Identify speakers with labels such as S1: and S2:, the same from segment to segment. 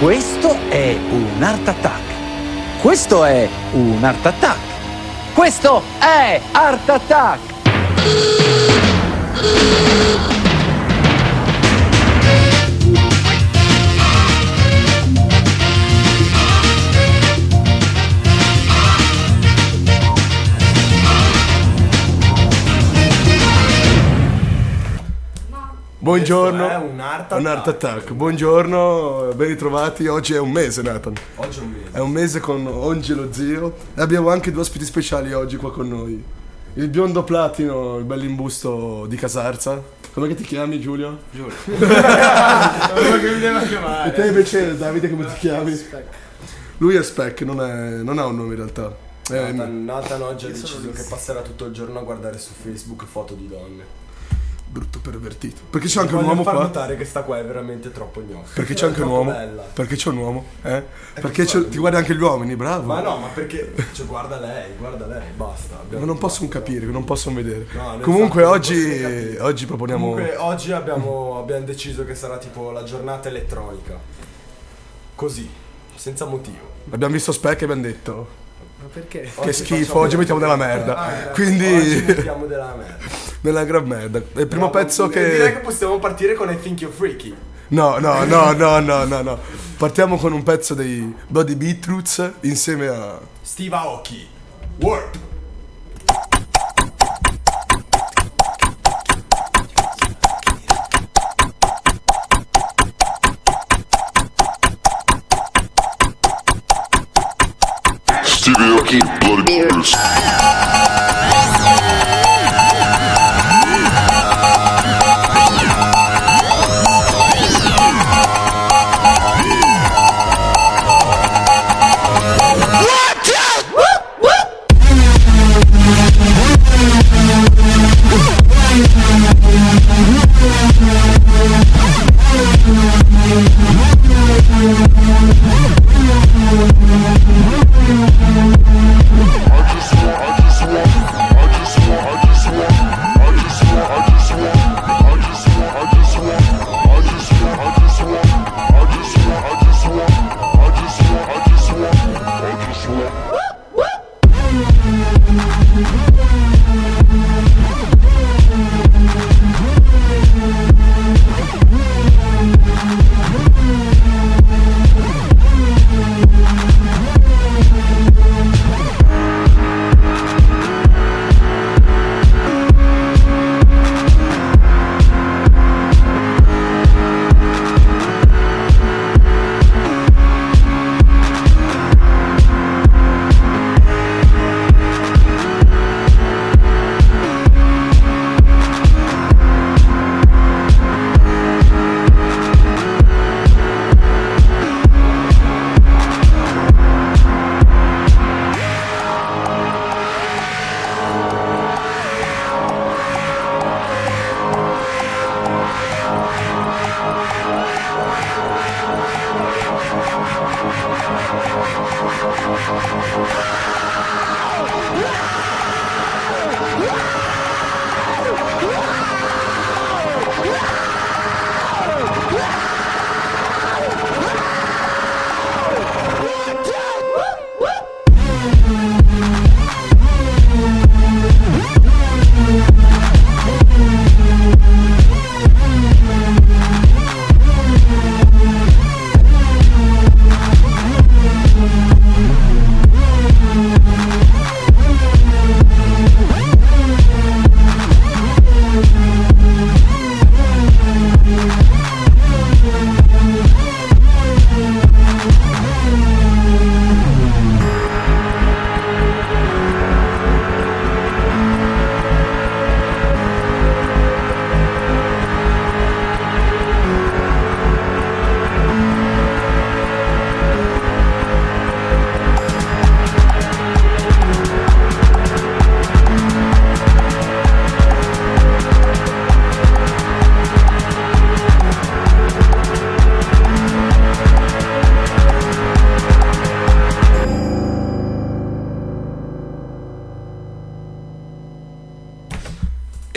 S1: Questo è un art attack. Questo è un art attack. Questo è art attack.
S2: Buongiorno.
S3: Questo è un art
S2: Un art attack. Buongiorno, ben ritrovati. Oggi è un mese, Nathan.
S3: Oggi è un mese.
S2: È un mese con Ongi lo zio. E abbiamo anche due ospiti speciali oggi qua con noi. Il biondo platino, il bell'imbusto di Casarza. Come che ti chiami Giulio?
S3: Giulio. Quello che mi deve chiamare.
S2: E te invece Davide come ti chiami? Lui è Spec, non, è- non ha un nome in realtà. È-
S3: Nathan, Nathan oggi ha deciso che passerà tutto il giorno a guardare su Facebook foto di donne.
S2: Brutto pervertito. Perché c'è anche un uomo
S3: far
S2: qua?
S3: notare che sta qua è veramente troppo gnocca.
S2: Perché c'è anche un uomo?
S3: bella.
S2: Perché c'è un uomo? Eh? Perché c'è- ti guardi anche gli uomini, bravo.
S3: Ma no, ma perché? Cioè, guarda lei, guarda lei, basta.
S2: Ma non possono capire, non possono vedere.
S3: No,
S2: Comunque
S3: non
S2: oggi, oggi proponiamo...
S3: Comunque oggi abbiamo, abbiamo deciso che sarà tipo la giornata elettronica. Così, senza motivo.
S2: Abbiamo visto Spec e abbiamo detto
S4: Perché?
S2: che
S3: Oggi
S2: schifo,
S3: facciamo-
S2: oggi mettiamo della merda.
S3: Ah.
S2: Quindi
S3: Oggi mettiamo della merda.
S2: nella gran merda. È il primo
S3: No,
S2: pezzo
S3: Direi che
S2: che
S3: possiamo partire con I Think You're Freaky.
S2: No, no, no, no, no, no, no. Partiamo con un pezzo dei Body Beatroots insieme a
S3: Steve Aoki. Warp.
S5: Stevie Aoki, Bloody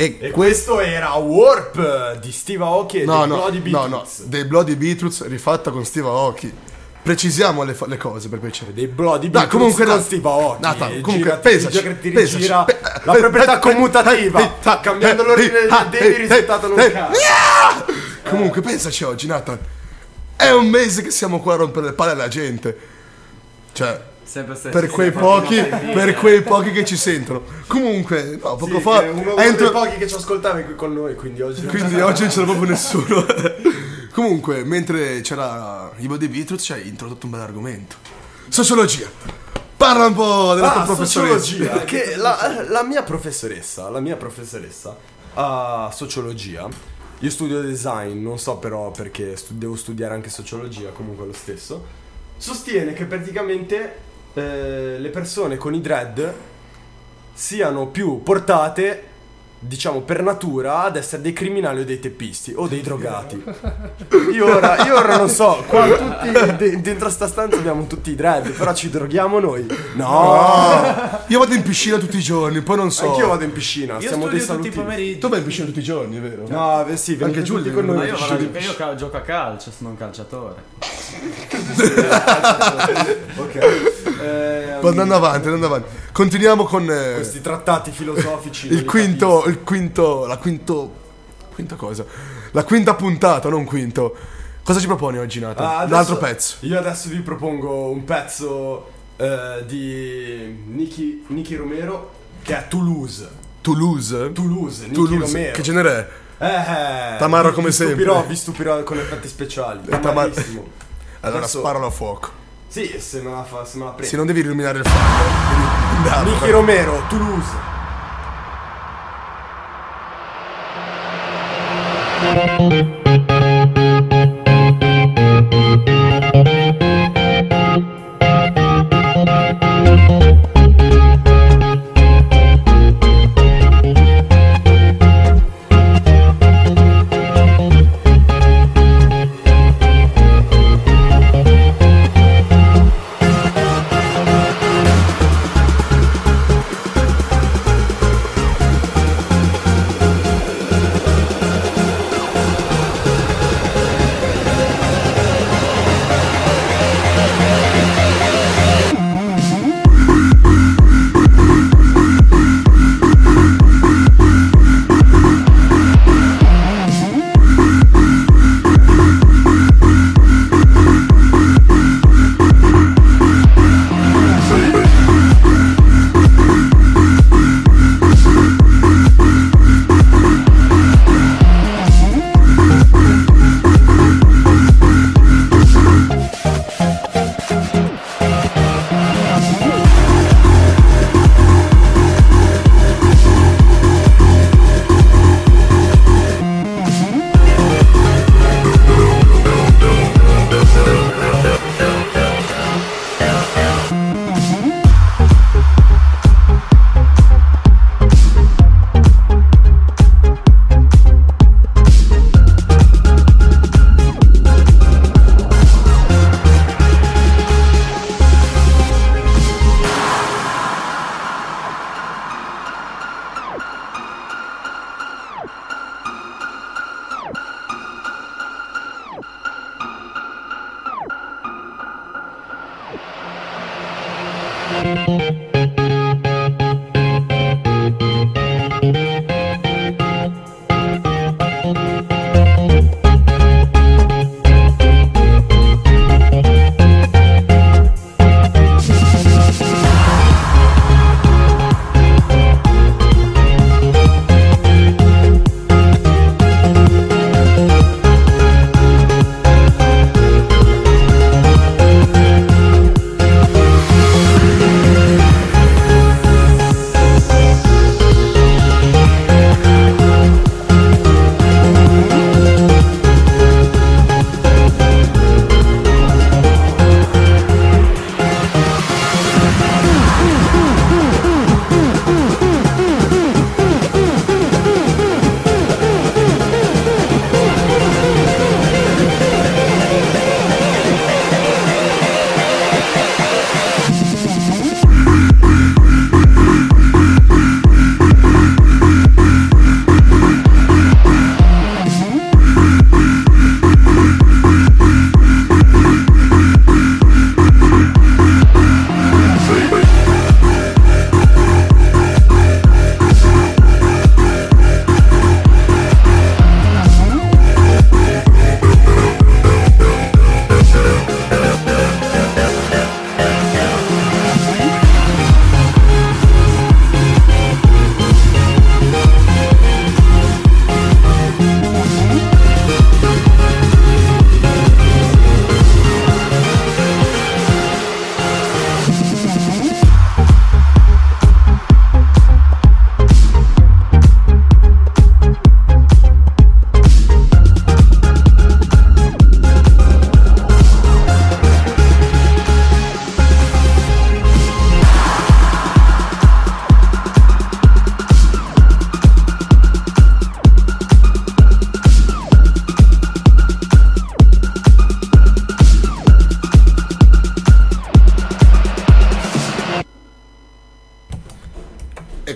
S2: E,
S3: E
S2: questo
S3: questo era Warp di Steve Aoki e
S2: No,
S3: dei
S2: no,
S3: Bloody
S2: no, no,
S3: Beatles.
S2: dei Bloody Beatles rifatta con Steve Aoki. Precisiamo le, fa- le cose per piacere.
S3: Dei Bloody Beatles
S2: comunque
S3: con
S2: dai.
S3: Steve Aoki.
S2: No,
S3: E
S2: comunque, pensaci,
S3: gira- ti
S2: pensaci.
S3: rigira
S2: Pe-
S3: la proprietà
S2: eh,
S3: commutativa.
S2: eh, eh,
S3: Cambiando l'ordine
S2: eh,
S3: dei
S2: eh,
S3: risultato non
S2: eh. Comunque, pensaci oggi, Nathan. È un mese che siamo qua a rompere le palle alla gente. Cioè,
S4: Sempre stesso.
S2: per quei pochi, per quei pochi che ci sentono. Comunque, no, poco
S3: Sì,
S2: fa.
S3: uno, uno
S2: entro-
S3: dei pochi che ci ascoltava qui con noi, quindi oggi
S2: Quindi oggi non c'era proprio nessuno. Comunque, mentre c'era Ivo De Beatles, ci hai introdotto un bel argomento. Sociologia. Parla un po' della tua
S3: Ah,
S2: professoressa.
S3: sociologia, che la, la mia professoressa, la mia professoressa a sociologia, io studio design, non so però perché stu- devo studiare anche sociologia, comunque lo stesso, sostiene che praticamente eh, le persone con i dread siano più portate, diciamo per natura, ad essere dei criminali o dei teppisti o dei drogati. Io ora, io ora non so, qua tutti de- dentro sta stanza abbiamo tutti i dread, però ci droghiamo noi. No!
S2: Io vado in piscina tutti i giorni, poi non so.
S3: Anch'io vado in piscina,
S4: Io
S3: siamo dei
S4: studio tutti i
S3: saluti.
S4: pomeriggi.
S2: Tu vai in piscina tutti i giorni, è vero?
S3: No, beh, sì,
S2: Anche Giulio,
S3: con noi.
S4: Io, vado- io ca- gioco a calcio, sono un calciatore.
S3: Ok. Ehm,
S2: Poi andando avanti, andando avanti. Continuiamo con eh,
S3: Questi trattati filosofici.
S2: il quinto, il quinto, la quinto, quinta cosa? La quinta puntata, non quinto. Cosa ci proponi oggi, Nathan?
S3: Ah,
S2: un
S3: adesso-
S2: altro pezzo.
S3: Io adesso vi propongo un pezzo eh, di Nicky, Nicky Romero che è Toulouse.
S2: Toulouse?
S3: Toulouse, Nicky
S2: Toulouse.
S3: Romero.
S2: Che genere è?
S3: Eh, eh,
S2: Tamaro
S3: vi-
S2: come
S3: vi
S2: sempre.
S3: Stupirò, vi stupirò con effetti speciali.
S2: Tamar-
S3: Tamarissimo.
S2: Allora
S3: Adesso-
S2: sparalo a fuoco.
S3: Sì, se me la, fa, se me la prende.
S2: Se non devi illuminare il fondo,
S3: Michi Romero, Toulouse.
S2: thank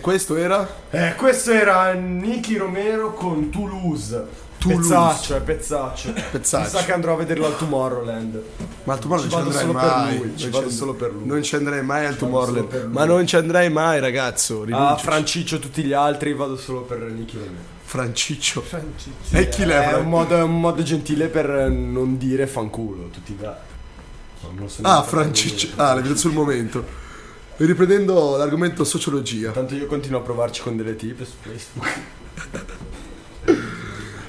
S2: questo era?
S3: Eh, questo era Nicky Romero con Toulouse.
S2: Toulouse.
S3: Pezzaccio, è pezzaccio.
S2: Pezzaccio.
S3: Mi sa che andrò a vederlo al Tomorrowland.
S2: Ma al Tomorrowland
S3: Ci
S2: non ci andrei
S3: solo per
S2: mai.
S3: lui, ci
S2: Non
S3: vado
S2: ci-
S3: solo per lui.
S2: Non ci andrei mai al Tomorrowland. Ma non ci andrei mai, ragazzo.
S3: A
S2: Rinuncio.
S3: Franciccio tutti gli altri vado solo per Nicky Romero.
S2: Franciccio. E chi l'è?
S3: È un modo, è un modo gentile per non dire fanculo tutti gli altri. So
S2: Ah, Franciccio. Ah, l'hai veduto sul momento. Riprendendo l'argomento sociologia.
S3: Tanto io continuo a provarci con delle tipe su Facebook.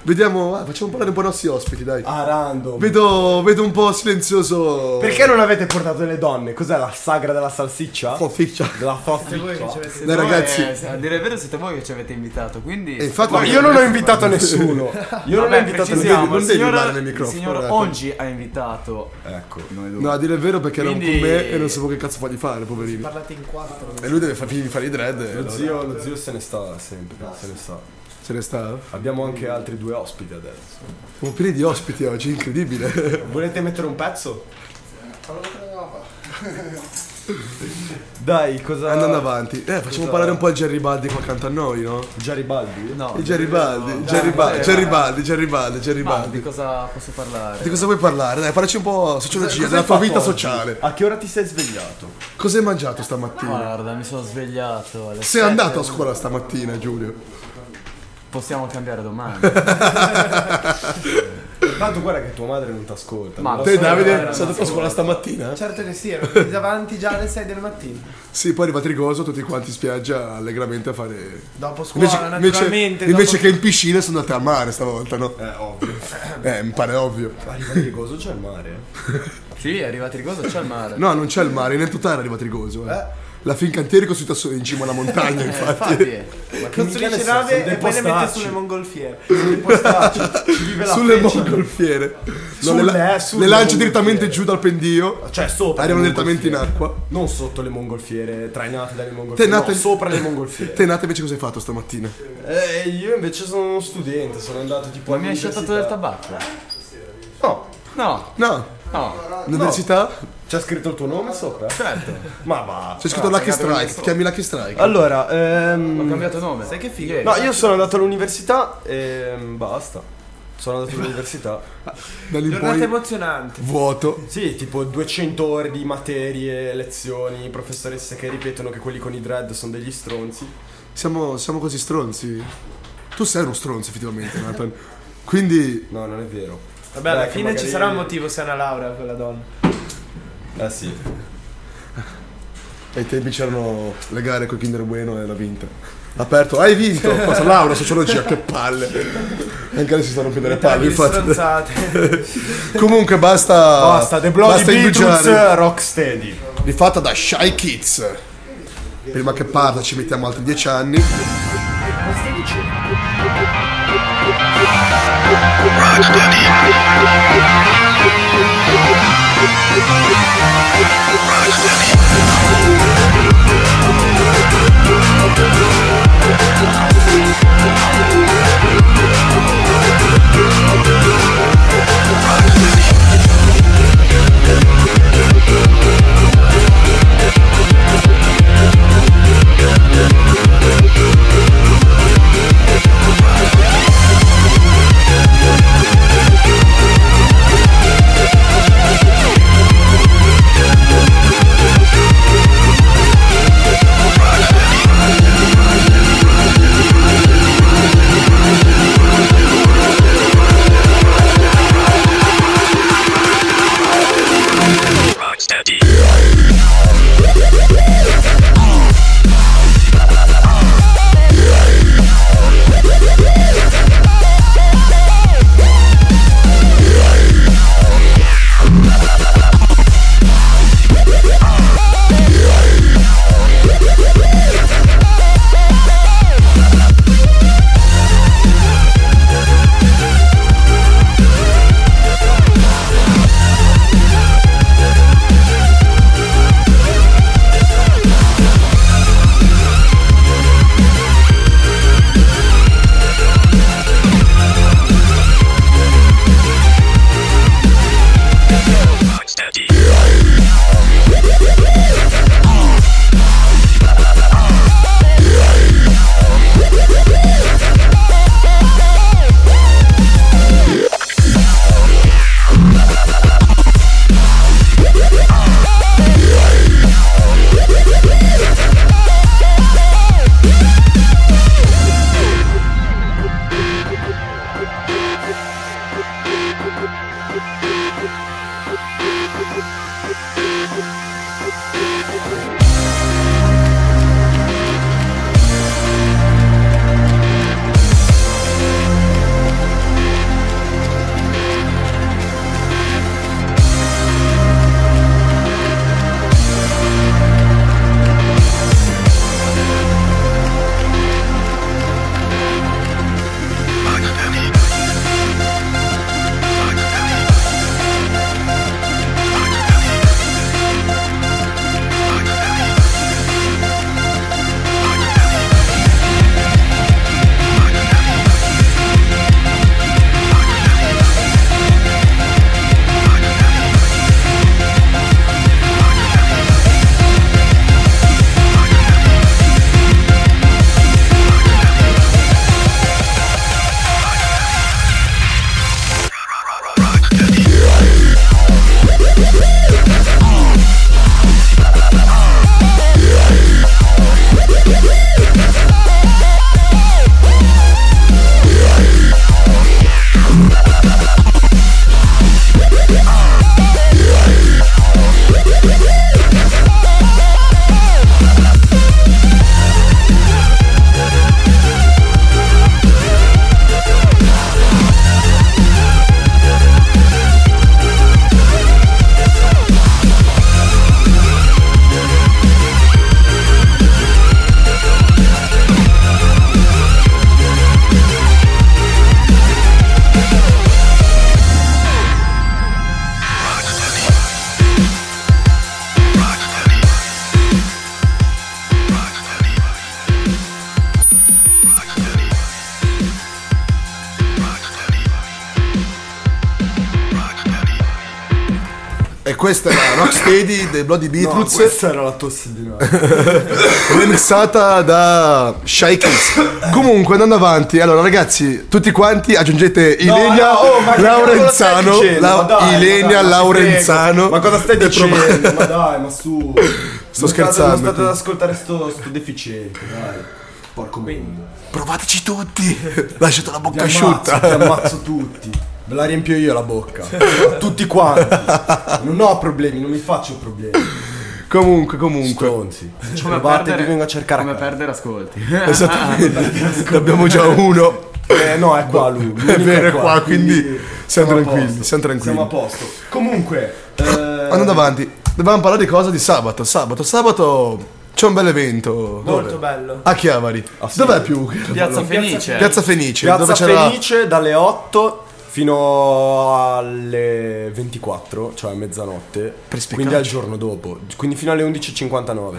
S2: Vediamo, ah, facciamo parlare un po' i nostri ospiti, dai.
S3: Ah, random.
S2: Vedo, vedo un po' silenzioso.
S3: Perché non avete portato le donne? Cos'è la sagra della salsiccia?
S2: Foficcia.
S3: Della
S6: Voi che ci
S3: salsiccia.
S6: avete-
S2: Dai, ragazzi.
S4: Eh, a dire il vero siete voi che ci avete invitato, quindi...
S2: E infatti,
S3: Ma io non ho invitato nessuno. Io non ho invitato
S4: precisiamo,
S2: non
S4: il
S2: devi parlare nel
S4: il
S2: microfono,
S4: signor
S2: ecco.
S4: Ongi ha invitato
S3: Ecco.
S4: noi due.
S2: No, a dire il vero perché era un
S4: Quindi-
S2: con me e non sapevo che cazzo fargli fare, poverino.
S6: Parlate in quattro.
S2: E lui deve fa- finire di fare i dread. e
S3: Lo zio, lo zio se ne sta sempre, se ne sta.
S2: Se ne sta?
S3: Abbiamo anche altri due ospiti adesso.
S2: Siamo pieni di ospiti oggi, incredibile.
S3: Volete mettere un pezzo? Dai, cosa...
S2: Andando avanti. Eh, facciamo parlare un po' il Geribaldi qua accanto a noi, no?
S3: Garibaldi?
S4: No,
S2: Il Geribaldi,
S4: no,
S2: Geribaldi,
S4: no,
S2: Geribaldi, Geribaldi,
S4: Ma
S2: Geribaldi.
S4: di cosa posso parlare?
S2: Di cosa vuoi parlare? Dai, parlaci un po' sociologia,
S3: Cosa
S2: della tua vita
S3: oggi?
S2: sociale.
S3: A che ora ti sei svegliato?
S2: Cosa hai mangiato stamattina?
S4: Guarda, mi sono svegliato alle
S2: Sei andato a scuola stamattina, Giulio?
S4: Possiamo cambiare domani.
S3: Tanto guarda che tua madre non ti ascolta.
S4: Ma
S2: Te
S3: so.
S2: Davide, sei andato a scuola stamattina?
S6: Certo che sì, ero davanti già alle 6 del mattino.
S2: Sì, poi arriva Trigoso, tutti quanti in spiaggia allegramente a fare...
S6: Dopo scuola,
S2: Invece, invece,
S6: naturalmente.
S2: invece
S6: dopo-
S2: che in piscina sono andate al mare stavolta, no?
S3: Eh, ovvio.
S2: Eh, mi pare ovvio.
S3: Arriva di Rigoso c'è il mare. eh.
S4: sì, il coso, c'è il mare.
S2: No, non c'è il mare, in Entotare arriva Trigoso. Eh. La Fincantieri costruita solo in cima alla montagna, infatti.
S4: Infatti,
S3: Ma
S6: Costruisce nave e poi le mette sulle mongolfiere.
S2: Sulle mongolfiere. No,
S3: Sulle-
S2: le, la-
S3: sulle
S2: le lanci
S3: mongolfiere.
S2: direttamente giù dal pendio.
S3: Cioè sopra
S2: Arrivano direttamente in acqua.
S3: Non sotto le mongolfiere, trainate dalle mongolfiere.
S2: nate,
S3: No, sopra le mongolfiere.
S2: Te nate invece cosa hai fatto stamattina?
S3: Eh, io invece sono uno studente, sono andato tipo
S4: ma mi hai sciattato del tabacco?
S3: No,
S4: No,
S2: No,
S4: no,
S2: all'università
S3: c'è scritto il tuo nome sopra?
S4: certo.
S3: Ma va.
S2: c'è scritto
S4: Ah,
S2: Lucky Strike. Ti chiami Lucky Strike?
S3: Allora,
S4: Ho
S3: ehm...
S4: cambiato nome.
S6: Sai che figo?
S4: Ieri.
S3: No, io sono andato all'università e basta. Sono andato all'università.
S6: Giornata emozionante.
S2: vuoto.
S3: Sì, tipo 200 ore di materie, lezioni, professoresse che ripetono che quelli con i dread sono degli stronzi.
S2: Siamo, siamo così stronzi. Tu sei uno stronzo, effettivamente, Nathan. Quindi,
S3: No, non è vero.
S6: Vabbè, alla fine ci
S3: magari-
S6: sarà un motivo se è una laurea quella donna.
S3: Ah sì.
S2: Ai tempi c'erano le gare con Kinder Bueno e l'ha vinta. Aperto, hai vinto! Passa Laura, sociologia, che palle! Anche adesso si stanno rompendo le palle, infatti. Comunque basta.
S3: Basta, The Bloody
S2: basta
S3: Beatles Rocksteady.
S2: Rifatta da Shy Kids. Prima che parta ci mettiamo altri dieci anni. Rocksteady. Rocksteady. Questa la Rocksteady dei Bloody
S3: No,
S2: Beetroots,
S3: questa era la tosse di noi.
S2: remixata da Shy Kids. Comunque, andando avanti, allora ragazzi, tutti quanti aggiungete Ilenia
S3: no, oh, ma che
S2: Laurenzano? La-
S3: dai,
S2: Ilenia
S3: dai,
S2: Laurenzano.
S3: Ma cosa stai dicendo? ma dai, ma su.
S2: Sto
S3: Non
S2: scherzando,
S3: non state ad ascoltare sto, sto deficiente, dai. Porco mondo.
S2: Provateci tutti, lasciate la bocca
S3: Vi ammazzo,
S2: asciutta.
S3: vi ammazzo tutti. Ve la riempio io la bocca. Tutti quanti. Non ho problemi, non mi faccio problemi.
S2: Comunque, comunque.
S3: Stronzi.
S4: Come perdere,
S3: vengo a cercare a
S4: come
S3: casa.
S4: perdere ascolti.
S2: Esattamente. Ne abbiamo già uno.
S3: Eh no, è qua lui.
S2: È vero, è qua, quindi siamo
S3: a
S2: tranquilli, siamo tranquilli.
S3: Siamo a posto. Comunque, eh,
S2: Andando avanti, dovevamo parlare di cosa? Di sabato. Sabato, sabato c'è un bel evento.
S6: Molto bello.
S2: A Chiavari.
S3: sì.
S2: Dov'è più?
S4: Piazza Fenice.
S2: Piazza Fenice,
S3: Piazza
S2: dove c'era
S3: Fenice dalle 8 fino alle 24, cioè a mezzanotte. Quindi al giorno dopo. Quindi fino alle 11.59.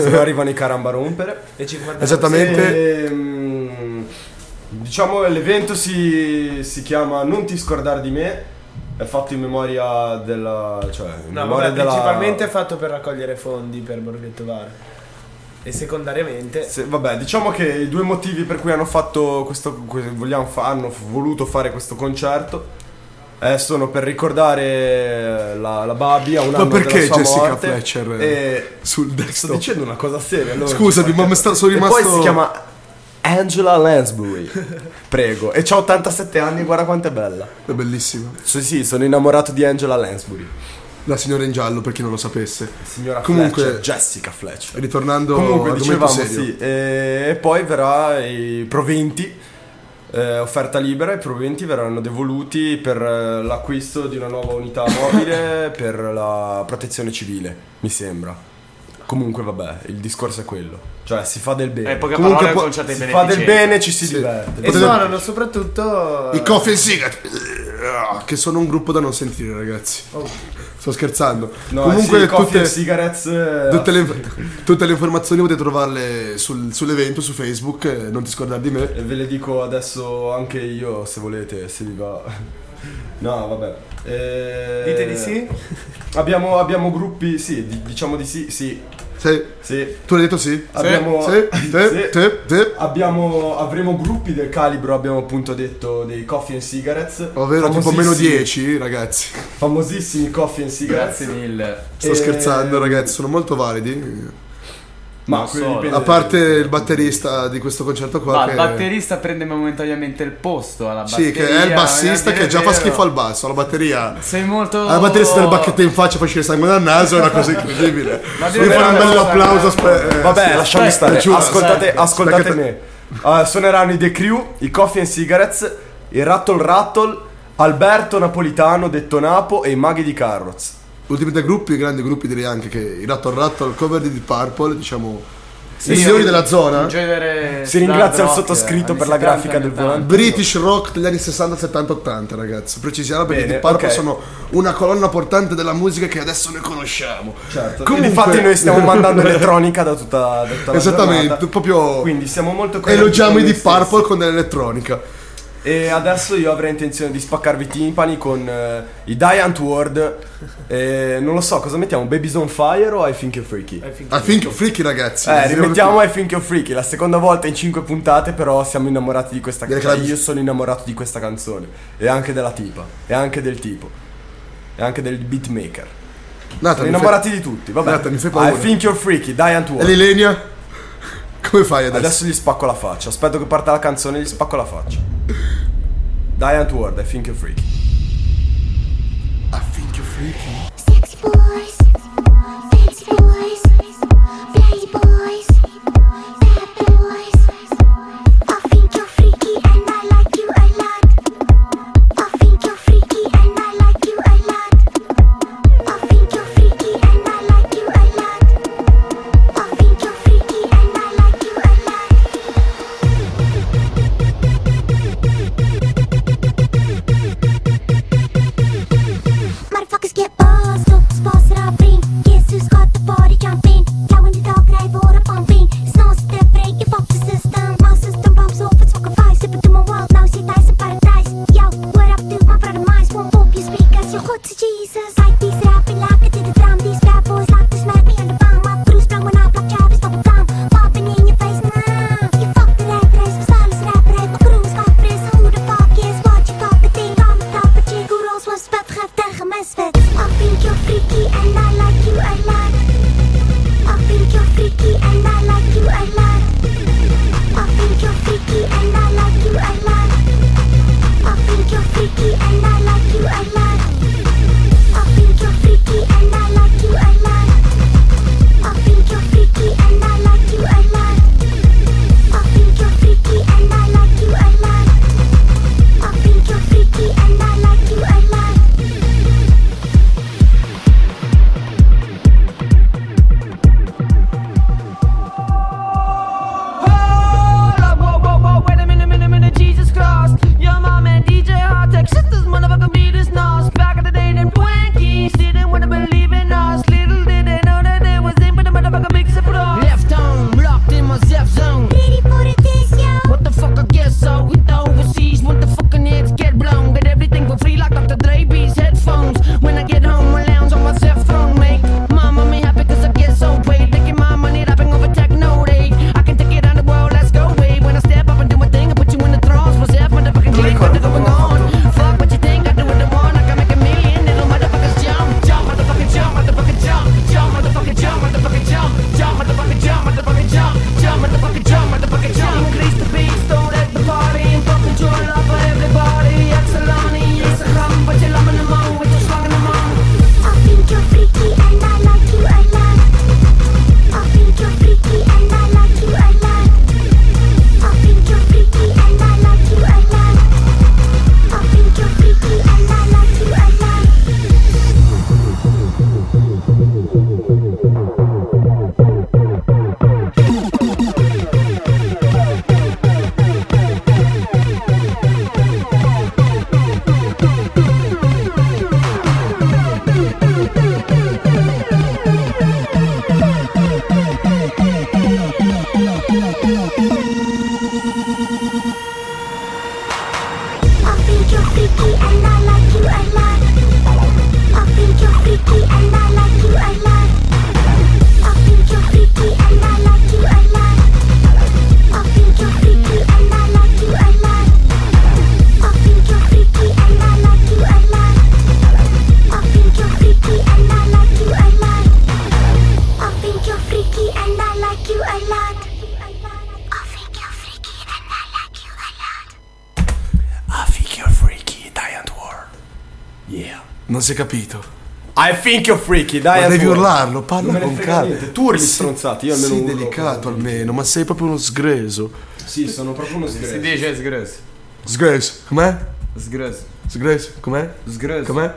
S3: Se no arrivano i caramba a rompere.
S6: E 50
S2: Esattamente.
S3: Ehm, diciamo l'evento si, si chiama Non ti scordare di me. È fatto in memoria della. cioè in
S6: No,
S3: memoria
S6: vabbè,
S3: della.
S6: principalmente è fatto per raccogliere fondi per Borghetto Vara. E secondariamente
S3: Se- vabbè, diciamo che i due motivi per cui hanno fatto questo. que- vogliamo fa- hanno voluto fare questo concerto. eh, sono per ricordare la, la Babi a un
S2: Ma
S3: anno
S2: perché
S3: della sua
S2: Jessica
S3: morte
S2: Fletcher
S3: e
S2: sul
S3: sto
S2: desktop.
S3: dicendo una cosa seria allora.
S2: Scusami, ma mi sta- sono
S3: E
S2: rimasto-
S3: poi si chiama Angela Lansbury prego e c'ha 87 anni guarda quanto è bella
S2: È bellissima.
S3: sì sì sono innamorato di Angela Lansbury
S2: La signora in giallo, per chi non lo sapesse.
S3: signora
S2: Comunque-
S3: Fletcher Jessica Fletcher
S2: Ritornando
S3: Comunque dicevamo
S2: serio.
S3: sì, e, e poi verrà i proventi, eh, offerta libera, i proventi verranno devoluti per eh, l'acquisto di una nuova unità mobile per la protezione civile, mi sembra. Comunque vabbè, il discorso è quello, cioè si fa del bene.
S4: E poche
S2: Comunque
S4: parole di
S3: si fa del bene, ci si
S2: Sì.
S3: diverte.
S6: E suonano soprattutto
S2: I Coffee and Cigarette. Che sono un gruppo da non sentire, ragazzi. Sto scherzando.
S3: No,
S2: Comunque,
S3: sì,
S2: tutte,
S3: Cigarettes, eh,
S2: tutte, le, tutte le informazioni potete trovarle sul- sull'evento su Facebook. eh, Non ti scordare di me.
S3: E ve le dico adesso anche io se volete, se vi va. No, vabbè. Eh,
S6: Dite di sì?
S3: Abbiamo, abbiamo gruppi, sì, di- diciamo di sì, sì,
S2: Sì.
S3: sì.
S2: Tu hai detto sì?
S3: Abbiamo-
S2: Sì, sì,
S3: Sì.
S2: sì, sì.
S3: Abbiamo, avremo gruppi del calibro, abbiamo appunto detto dei Coffee and Cigarettes.
S2: Ovvero tipo meno
S3: Famosissimi-
S2: 10, ragazzi.
S3: Famosissimi Coffee and Cigarettes.
S4: Grazie mille.
S2: Sto
S3: Eh,
S2: scherzando, ragazzi, sono molto validi.
S3: Ma
S4: so,
S2: A parte il batterista di questo concerto qua.
S4: Ma
S2: che...
S4: il batterista prende momentaneamente il posto alla batteria.
S2: Sì, che è il bassista che già fa schifo al basso. La batteria.
S4: Sei molto...
S2: La batteria si dà il bacchetto in faccia, fa uscire sangue dal naso, è una cosa incredibile.
S4: Ma
S2: Devi
S4: dire
S2: fare un
S4: una
S2: bel
S4: cosa,
S2: applauso. aspe- eh,
S3: Vabbè,
S2: sì.
S4: aspetta,
S3: stare.
S2: giuro,
S3: ascoltate,
S4: aspetta.
S3: ascoltate
S2: Aspetta.
S3: me. Ah, suoneranno i The Crew, i Coffee and Cigarettes, i Rattle Rattle, Alberto Napolitano, detto Napo e i Maghi di Carrots.
S2: Ultimi due gruppi, grandi gruppi direi anche che i Rattle Rattle cover di Deep Purple, diciamo
S4: Sì,
S2: i signori della zona.
S3: Si ringrazia il sottoscritto per la
S4: 70,
S3: grafica del
S4: anni 80.
S3: volante.
S2: British rock degli anni 60, 70, 80 ragazzi Precisiamo perché i
S3: Bene,
S2: Deep Purple
S3: ok.
S2: sono una colonna portante della musica che adesso noi conosciamo
S3: Certo.
S2: Comunque-
S3: Infatti noi stiamo mandando elettronica da tutta, da tutta la
S2: Esattamente, proprio
S3: Quindi siamo molto
S2: elogiamo i Deep Purple con dell'elettronica
S3: E adesso io avrei intenzione di spaccarvi i timpani con eh, i Giant World. E non lo so, cosa mettiamo? Babies on Fire o I Think You're Freaky?
S6: I think-
S2: I think you're freaky ragazzi
S3: Eh, rimettiamo. I Think You're Freaky, la seconda volta in 5 puntate, però siamo innamorati di questa canzone. Io sono innamorato di questa canzone. E anche della tipa. E anche del tipo. E anche del beatmaker.
S2: Nata,
S3: Sono innamorati di tutti, vabbè.
S2: Guarda, mi fai paura.
S3: I Think You're Freaky, Giant
S2: fai- E
S3: World.
S2: l'Ilenia? Come fai adesso?
S3: Adesso gli spacco la faccia. Aspetto che parta la canzone e gli spacco la faccia. Giant
S7: World, I Think You're
S8: Freaky. I think you're freaky
S2: Non si è capito.
S3: I think you're freaky,
S2: Ma
S3: Diant
S2: devi
S3: War.
S2: urlarlo, parla con calma.
S3: tu urli stronzati, io almeno urlo.
S2: delicato almeno, ma sei proprio uno sgreso.
S3: Sì, sono proprio uno
S4: Si
S3: sgreso.
S4: dice sgreso.
S2: Sgreso, com'è?
S4: Sgreso.
S2: Sgreso, com'è?
S4: Sgreso.
S2: Com'è?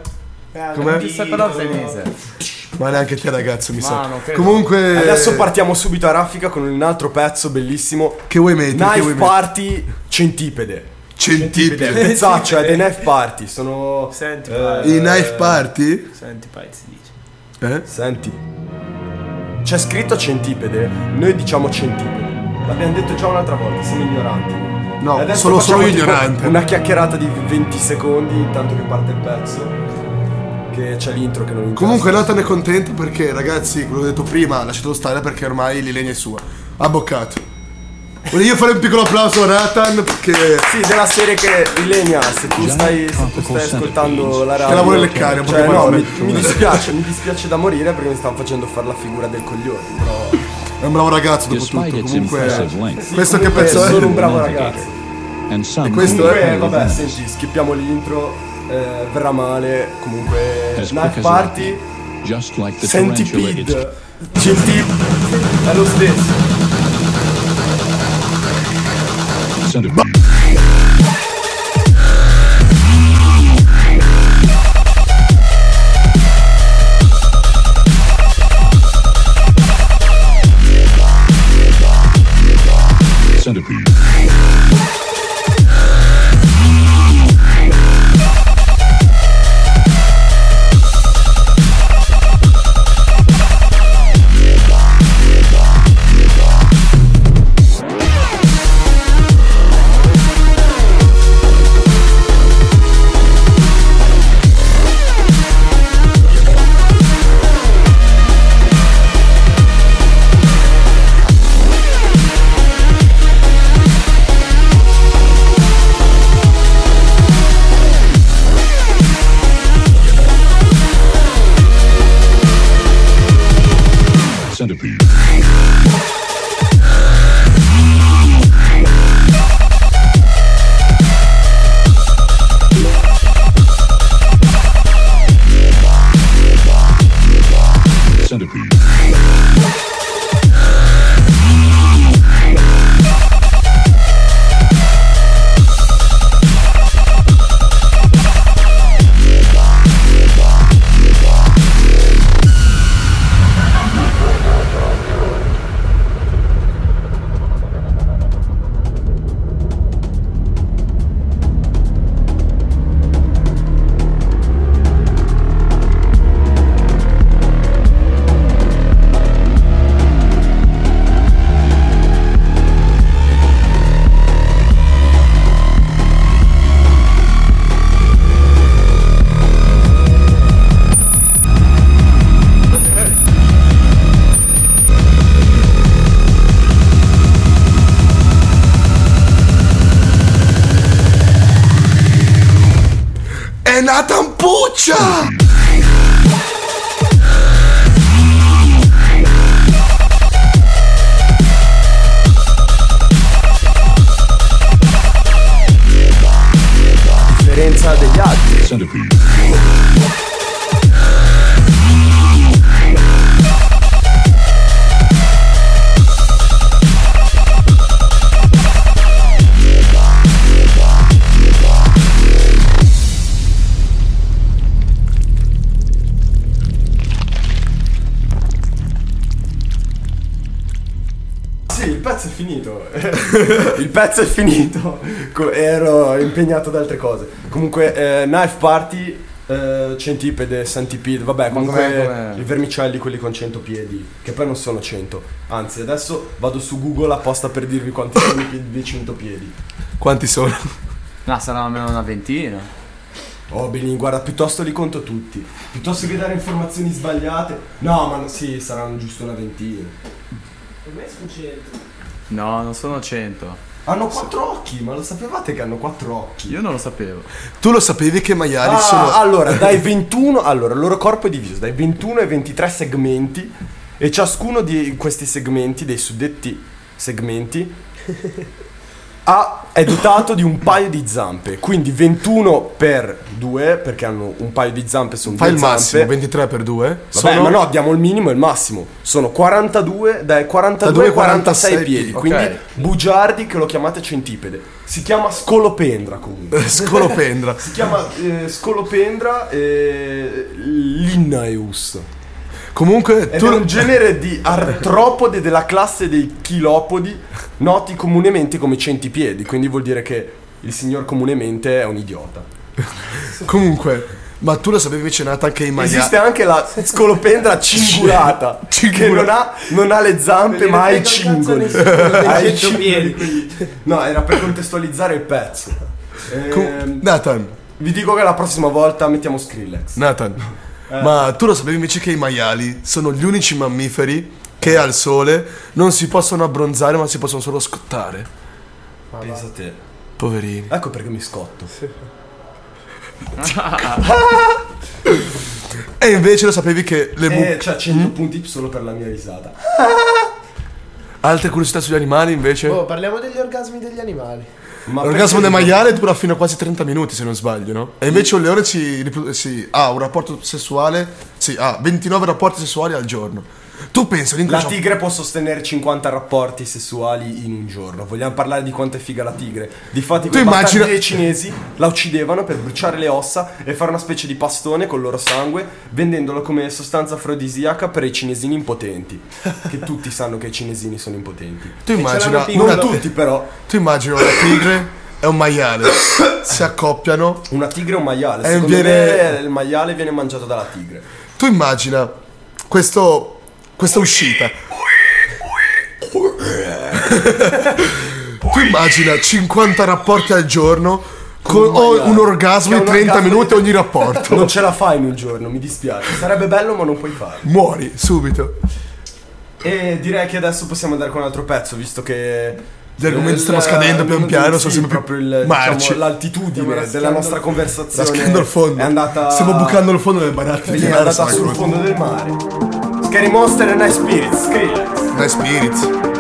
S2: Com'è?
S4: Ti sai però senese.
S2: Ma neanche te ragazzo mi
S4: Ma
S2: sa. Comunque
S3: Adesso partiamo subito a raffica con un altro pezzo bellissimo.
S2: Che vuoi mettere? Che
S3: Knife
S2: vuoi mettere?
S3: Party Centipede.
S2: Centipede.
S3: Pezzaccio, è dei Knife Party. Sono.
S6: Senti,
S3: eh.
S2: I knife party?
S6: Senti, poi si dice.
S2: Eh?
S3: Senti. C'è scritto centipede, noi diciamo centipede. L'abbiamo detto già un'altra volta, siamo ignoranti.
S2: No,
S3: adesso
S2: sono solo ignorante.
S3: Una chiacchierata di 20 secondi intanto che parte il pezzo. Che c'è l'intro che non interessa.
S2: Comunque Nathan è contento perché ragazzi, quello che ho detto prima, lasciatelo stare perché ormai l'Ilenia è sua. Ha boccato. Voglio io fare un piccolo applauso a Nathan perché
S3: Sì, della serie che Ilenia, se tu stai, se tu stai ascoltando la radio.
S2: Che la vuole leccare, un po'
S3: cioè, no, mi, mi dispiace, mi dispiace da morire perché mi stanno facendo fare la figura del coglione. Però.
S2: è un bravo ragazzo dopo tutto. Comunque
S9: impressive length
S2: questo che
S3: Comunque
S2: pezzo è?
S3: Sono un bravo ragazzo.
S9: some
S2: questo è-
S3: Comunque, vabbè, senti, skippiamo l'intro. eh, verrà male. Comunque,
S9: as
S3: Party.
S9: like it's
S3: Centipede. È lo stesso.
S9: Centipede. Centipede.
S2: Nathan Puccia!
S3: differenza degli altri. Il pezzo è finito. Ero impegnato ad altre cose. Comunque, eh, Knife Party, eh, Centipede, Centipede, vabbè, comunque
S4: com'è, com'è?
S3: i vermicelli, quelli con 100 piedi, che poi non sono 100. Anzi, adesso vado su Google apposta per dirvi quanti sono i piedi dei 100 piedi.
S2: Quanti sono?
S4: No, saranno almeno una ventina.
S3: Oh, Belin, guarda, piuttosto li conto tutti. Piuttosto che dare informazioni sbagliate. No, ma no- sì, saranno giusto una ventina.
S6: Per me sono 100.
S4: No, non sono 100.
S3: Hanno quattro occhi, ma lo sapevate che hanno quattro occhi?
S4: Io non lo sapevo.
S2: Tu lo sapevi che i maiali
S3: Ah,
S2: sono...
S3: allora, dai 21, allora, il loro corpo è diviso dai 21 ai 23 segmenti e ciascuno di questi segmenti, dei suddetti segmenti, ha, è dotato di un paio di zampe, quindi 21 per 2, perché hanno un paio di zampe, sono
S2: Fai
S3: due
S2: il
S3: zampe.
S2: massimo, 23 per 2.
S3: Vabbè,
S2: sono...
S3: ma no, diamo il minimo e il massimo. Sono 42, dai 42 ai 46 piedi.
S2: piedi,
S3: Quindi
S4: ok.
S3: bugiardi che lo chiamate centipede. Si chiama scolopendra comunque.
S2: Scolopendra.
S3: Si chiama eh, scolopendra e Linnaeus.
S2: Comunque,
S3: Ed
S2: tu...
S3: è un genere di artropode della classe dei chilopodi, noti comunemente come centipiedi. Quindi vuol dire che il signor comunemente è un idiota.
S2: Comunque, ma tu lo sapevi invece Nathan che i maiali...
S3: Esiste anche la scolopendra cingulata, che non ha, non ha le zampe ma ha i cingoli. Ha i
S6: 100
S3: cingoli. No, era per contestualizzare il pezzo.
S2: Com-
S3: Ehm,
S2: Nathan,
S3: vi dico che la prossima volta mettiamo Skrillex.
S2: Nathan,
S3: Eh.
S2: ma tu lo sapevi invece che i maiali sono gli unici mammiferi che al sole non si possono abbronzare ma si possono solo scottare?
S3: Pensa a te.
S2: Poverini.
S3: Ecco perché mi scotto.
S2: E invece lo sapevi che le mucche...
S3: c'ha 100 punti solo per la mia risata.
S2: Altre curiosità sugli animali invece?
S6: Oh, parliamo degli orgasmi degli animali.
S3: Ma
S2: L'orgasmo del maiale dura fino a quasi 30 minuti se non sbaglio, no? E invece un leone si, si- ha un rapporto sessuale, sì, ha 29 rapporti sessuali al giorno. Tu pensa
S3: La tigre può sostenere 50 rapporti sessuali in un giorno. Vogliamo parlare di quanto è figa la tigre. Difatti, quei
S2: immagina-
S3: dei cinesi la uccidevano per bruciare le ossa e fare una specie di pastone con il loro sangue, vendendolo come sostanza afrodisiaca per i cinesini impotenti. che tutti sanno che i cinesini sono impotenti.
S2: Tu immagina
S3: Non tutti, però.
S2: tu immagina una tigre e un maiale si accoppiano.
S3: Una tigre e un maiale.
S2: E viene-
S3: il maiale viene mangiato dalla tigre.
S2: Tu immagina questo questa uscita. tu immagina 50 rapporti al giorno con
S3: un
S2: o
S3: maiale.
S2: un orgasmo
S3: un
S2: 30
S3: orgasmo
S2: minuti ogni rapporto.
S3: Non ce la fai in un giorno, mi dispiace. Sarebbe bello, ma non puoi farlo.
S2: Muori subito.
S3: E direi che adesso possiamo andare con un altro pezzo, visto che.
S2: Gli argomenti stanno scadendo piano piano, sono
S3: sì,
S2: sempre più
S3: proprio il,
S2: marci.
S3: diciamo, l'altitudine della nostra conversazione.
S2: Sta scadendo il fondo.
S3: È andata.
S2: Stiamo bucando il fondo delle baratte.
S3: Quindi è andata sul fondo del mare. Scary Monster e Night Spirits, Skrillex.
S2: Nice Spirits.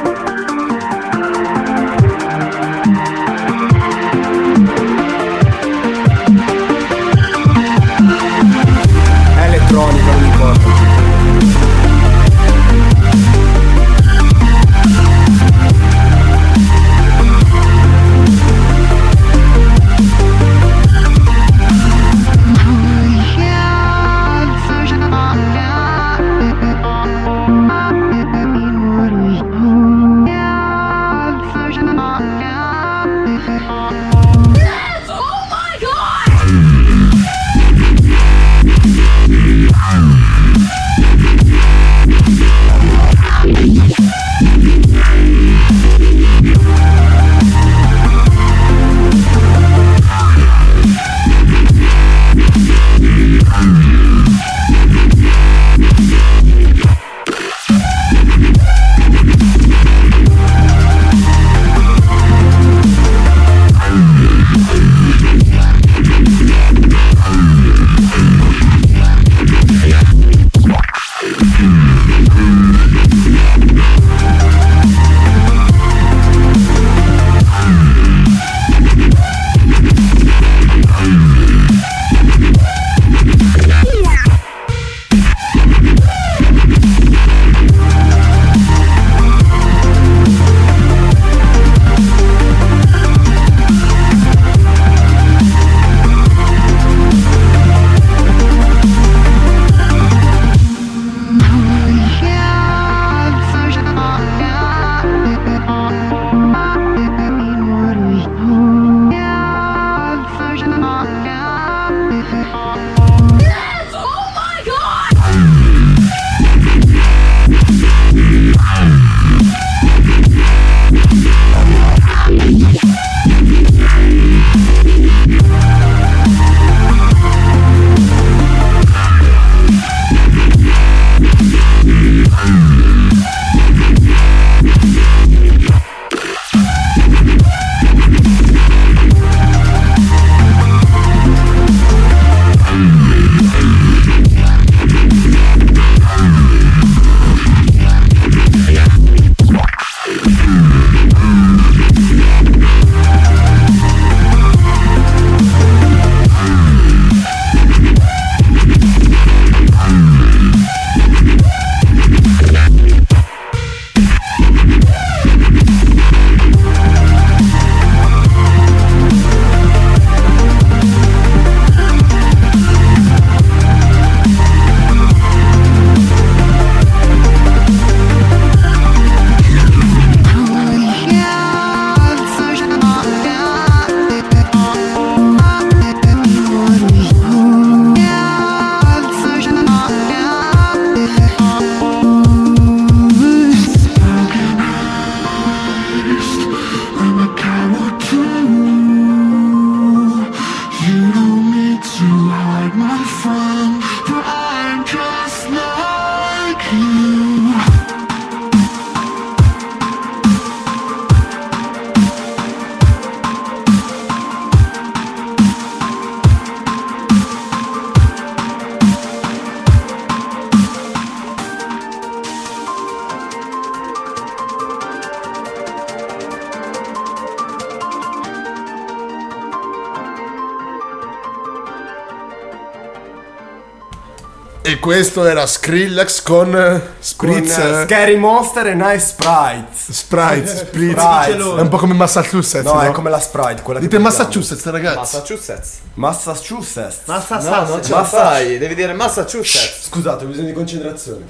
S2: E questo era Skrillex con eh,
S3: Con
S2: Spritz.
S3: eh,
S2: eh,
S3: Scary Monster e Night Sprite.
S2: Sprite, Spritz.
S3: Sprite.
S2: È un po' come Massachusetts.
S3: No,
S2: No,
S3: è come la Sprite, quella
S2: Dite. Massachusetts, ragazzi.
S4: Massachusetts.
S3: Massachusetts.
S6: Massa
S4: No, non ce la fai, devi dire Massachusetts.
S3: Scusate, ho bisogno di concentrazione.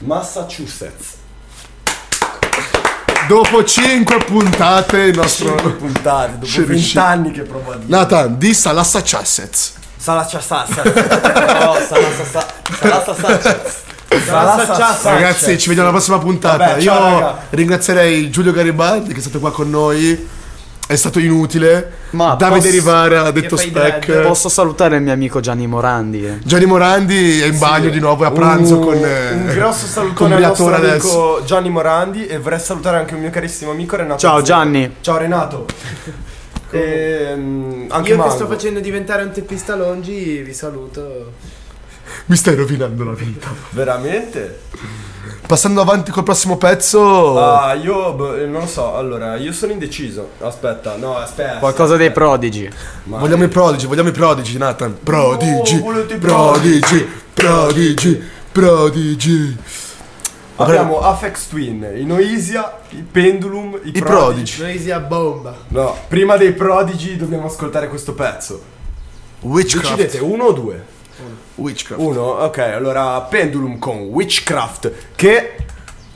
S3: Massachusetts.
S2: Dopo 5 puntate il nostro...
S3: 5 puntate, dopo
S2: Ci
S3: 20
S2: riusci-
S3: anni che provo a dire.
S2: Nathan, di Massachusetts.
S4: Salassa
S3: Salacciassassa.
S2: Ragazzi, ci vediamo alla prossima puntata.
S3: Vabbè,
S2: Io
S3: ciao, raga.
S2: ringrazierei Giulio Garibaldi che è stato qua con noi. È stato inutile.
S4: Ma
S2: Davide
S4: posso-
S2: Rivara ha detto spec.
S4: Posso salutare il mio amico Gianni Morandi? eh?
S2: Gianni Morandi è in bagno di nuovo, è a pranzo
S3: Un-
S2: con. eh,
S3: un grosso
S2: con
S3: salutone al nostro amico Gianni Morandi e vorrei salutare anche un mio carissimo amico Renato.
S4: Ciao,
S3: Zero.
S4: Gianni.
S3: Ciao Renato. E, mm, anche
S6: Io che
S3: Mango.
S6: sto facendo diventare un teppista longi vi saluto.
S2: Mi stai rovinando la vita.
S3: Veramente?
S2: Passando avanti col prossimo pezzo.
S3: Ah, io boh, eh, non lo so. Allora, io sono indeciso. Aspetta, no, aspetta.
S4: Qualcosa dei prodigi.
S3: Ma-
S2: Vogliamo i prodigi, vogliamo i prodigi, Nathan. Prodigi,
S3: Oh, volete i
S2: prodigi, prodigi, prodigi.
S3: Abbiamo Afex Twin, i Noisia, i Pendulum, i,
S2: I prodigi.
S6: Noi sia bomba.
S3: No, prima dei prodigi dobbiamo ascoltare questo pezzo.
S2: Witchcraft.
S3: Decidete uno o due?
S2: Witchcraft.
S3: Uno, ok, allora Pendulum con Witchcraft, che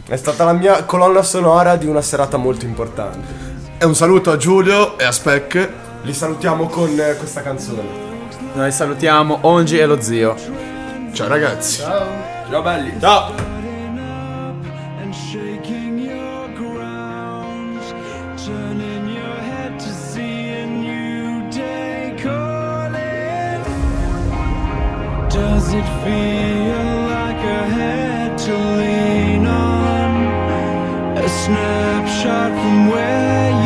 S3: è stata la mia colonna sonora di una serata molto importante.
S2: E un saluto a Giulio e a Speck.
S3: Li salutiamo con eh, questa canzone.
S4: Noi salutiamo Ongi e lo zio.
S2: Ciao ragazzi.
S3: Ciao belli.
S4: Ciao.
S10: Does it feel like a head to lean on? A snapshot from where you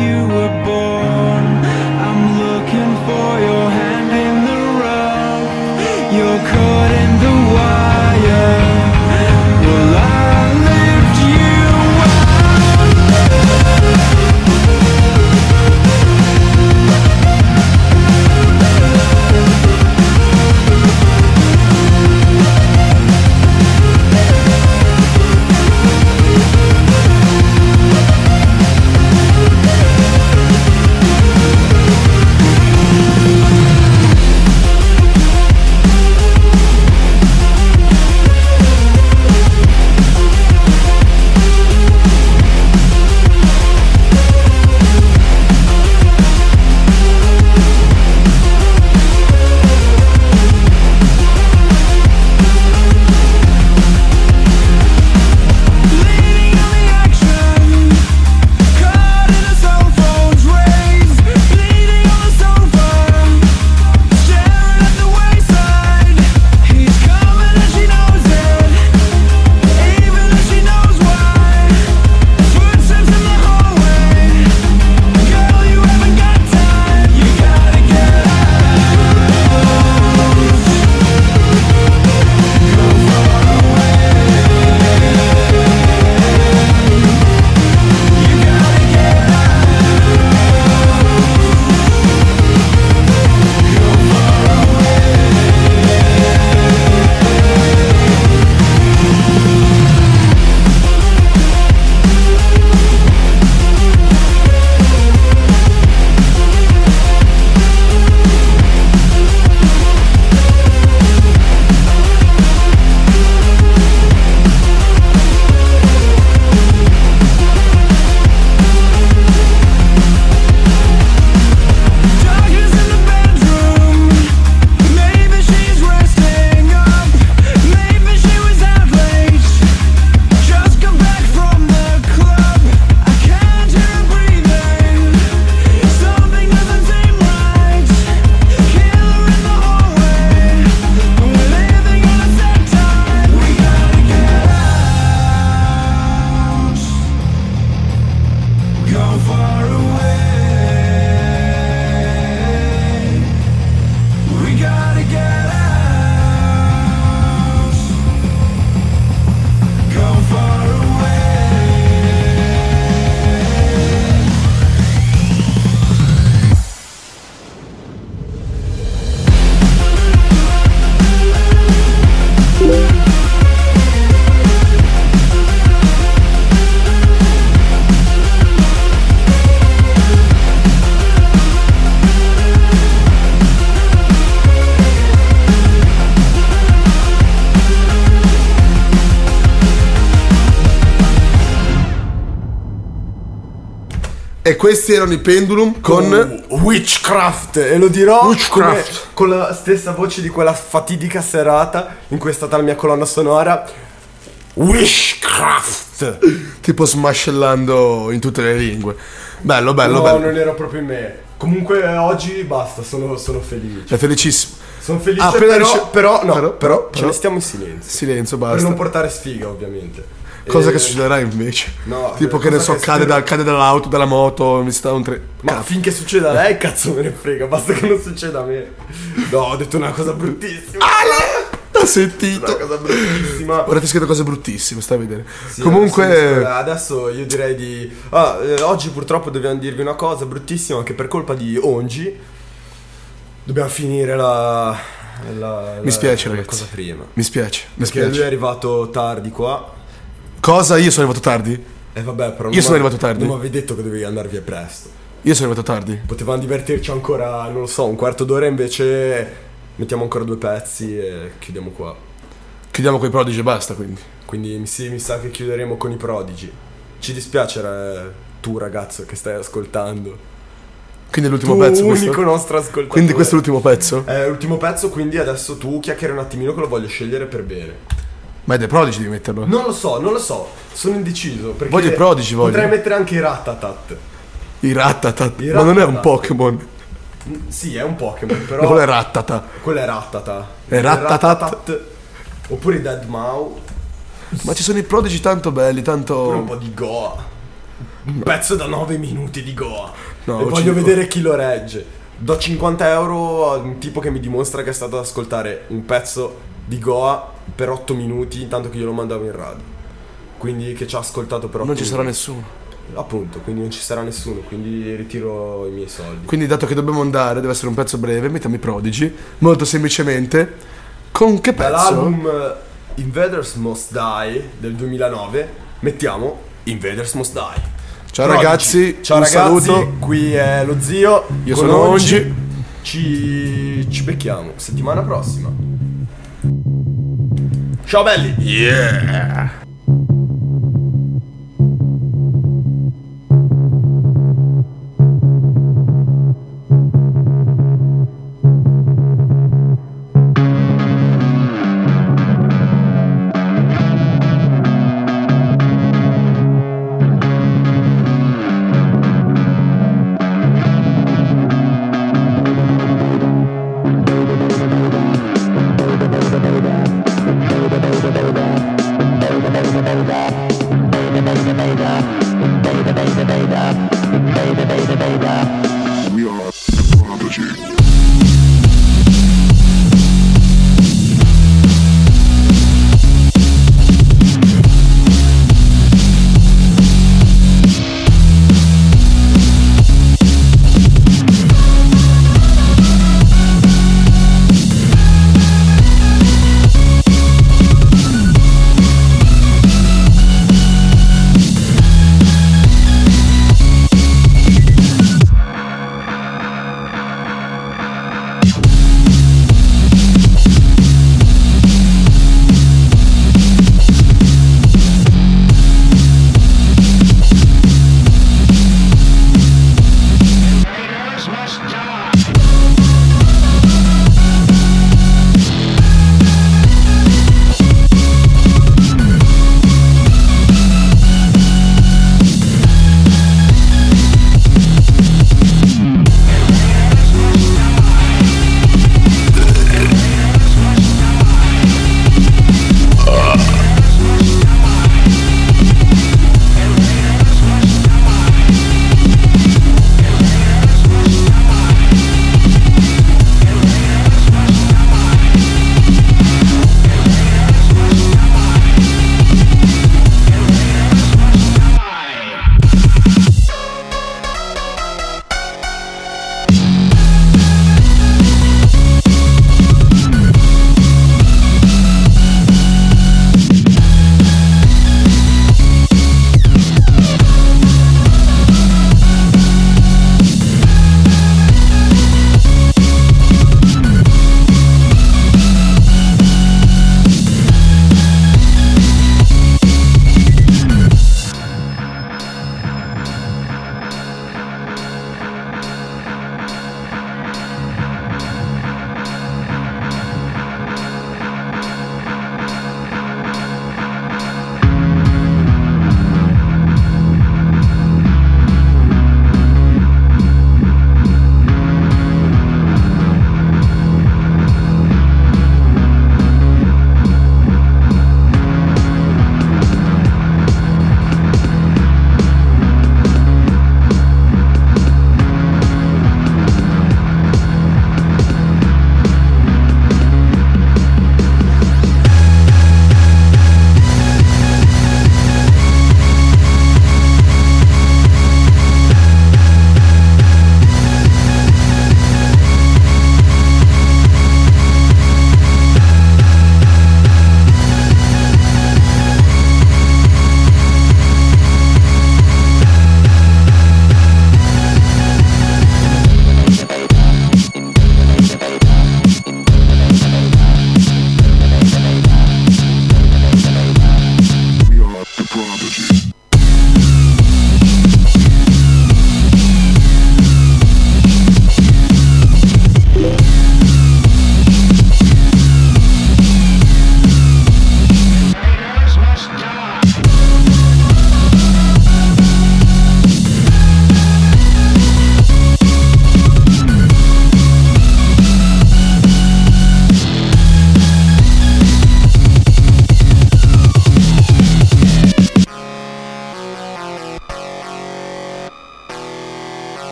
S2: questi erano i Pendulum con
S3: Witchcraft e lo dirò
S2: Witchcraft.
S3: con la stessa voce di quella fatidica serata in cui è stata la mia colonna sonora Witchcraft
S2: tipo smascellando in tutte le lingue. Bello, bello,
S3: no
S2: bello.
S3: non era proprio in me comunque eh, oggi basta sono, sono felice
S2: È felicissimo.
S3: sono felice
S2: Ah,
S3: però, però no
S2: però-
S3: però,
S2: però-
S3: ce ne stiamo in silenzio
S2: Silenzio,
S3: per
S2: basta.
S3: non portare sfiga ovviamente
S2: Cosa
S3: E-
S2: che succederà invece?
S3: No,
S2: tipo
S3: eh,
S2: che ne so,
S3: che
S2: cade, da- cade dall'auto, dalla moto, mi sta un tre.
S3: Ma
S2: Cazzo.
S3: finché succeda a lei, cazzo me ne frega, basta che non succeda a me. No, ho detto una cosa bruttissima.
S2: L'ho sentito.
S3: Una cosa bruttissima.
S2: Ora ti scritto cose bruttissime, stai a vedere.
S3: Sì,
S2: Comunque,
S3: adesso, adesso io direi di. Ah, eh, oggi purtroppo dobbiamo dirvi una cosa bruttissima che per colpa di Ongi dobbiamo finire la. la
S2: Mi spiace,
S3: la, la
S2: ragazzi.
S3: cosa prima.
S2: mi spiace, mi
S3: Perché lui è
S2: spiace.
S3: arrivato tardi qua.
S2: Cosa? Io sono arrivato tardi?
S3: E vabbè, però.
S2: Io sono arrivato tardi.
S3: Non mi avevi detto che dovevi andare via presto.
S2: Io sono arrivato tardi.
S3: Potevamo divertirci ancora, non lo so, un quarto d'ora invece. Mettiamo ancora due pezzi e chiudiamo qua.
S2: Chiudiamo coi prodigi e basta, quindi.
S3: Quindi sì, mi sa che chiuderemo con i prodigi. Ci dispiace eh, tu ragazzo che stai ascoltando.
S2: Quindi è l'ultimo
S3: tu
S2: pezzo
S3: unico
S2: questo?
S3: nostro ascoltatore.
S2: Quindi questo è l'ultimo pezzo?
S3: È l'ultimo pezzo, quindi adesso tu chiacchiera un attimino che lo voglio scegliere per bere.
S2: Ma è dei prodigi di metterlo.
S3: Non lo so, non lo so, sono indeciso. Perché
S2: Voglio i prodigi, voglio.
S3: Potrei mettere anche i Rattatat.
S2: I Rattatat.
S3: I
S2: Ma non è un. Pokémon.
S3: Mm, Sì, è un Pokémon, però.
S2: Quello è Rattata.
S3: Quello è Rattata.
S2: È Rattatat.
S3: Oppure i Dead Mau.
S2: Ma ci sono i prodigi tanto belli,
S3: Oppure un
S2: tanto.
S3: po' di Goa. Un pezzo da 9 minuti di Goa.
S2: No,
S3: e voglio vedere chi lo regge. Do 50 euro a un tipo che mi dimostra che è stato ad ascoltare un pezzo di Goa per 8 minuti intanto che io lo mandavo in radio. Quindi che ci ha ascoltato per 8
S2: Non ci sarà nessuno.
S3: Appunto, quindi non ci sarà nessuno, quindi ritiro i miei soldi.
S2: Quindi, dato che dobbiamo andare, deve essere un pezzo breve, mettiamo i prodigi. Molto semplicemente. Con che pezzo?
S3: Dall'album Invaders Must Die del 2009 mettiamo Invaders Must Die.
S2: Ciao
S3: Prodigy.
S2: ragazzi,
S3: ciao ragazzi,
S2: saluto.
S3: qui è lo zio.
S2: Io sono. Ongi.
S3: Ci, ci becchiamo settimana prossima. Ciao belli!
S2: Yeah!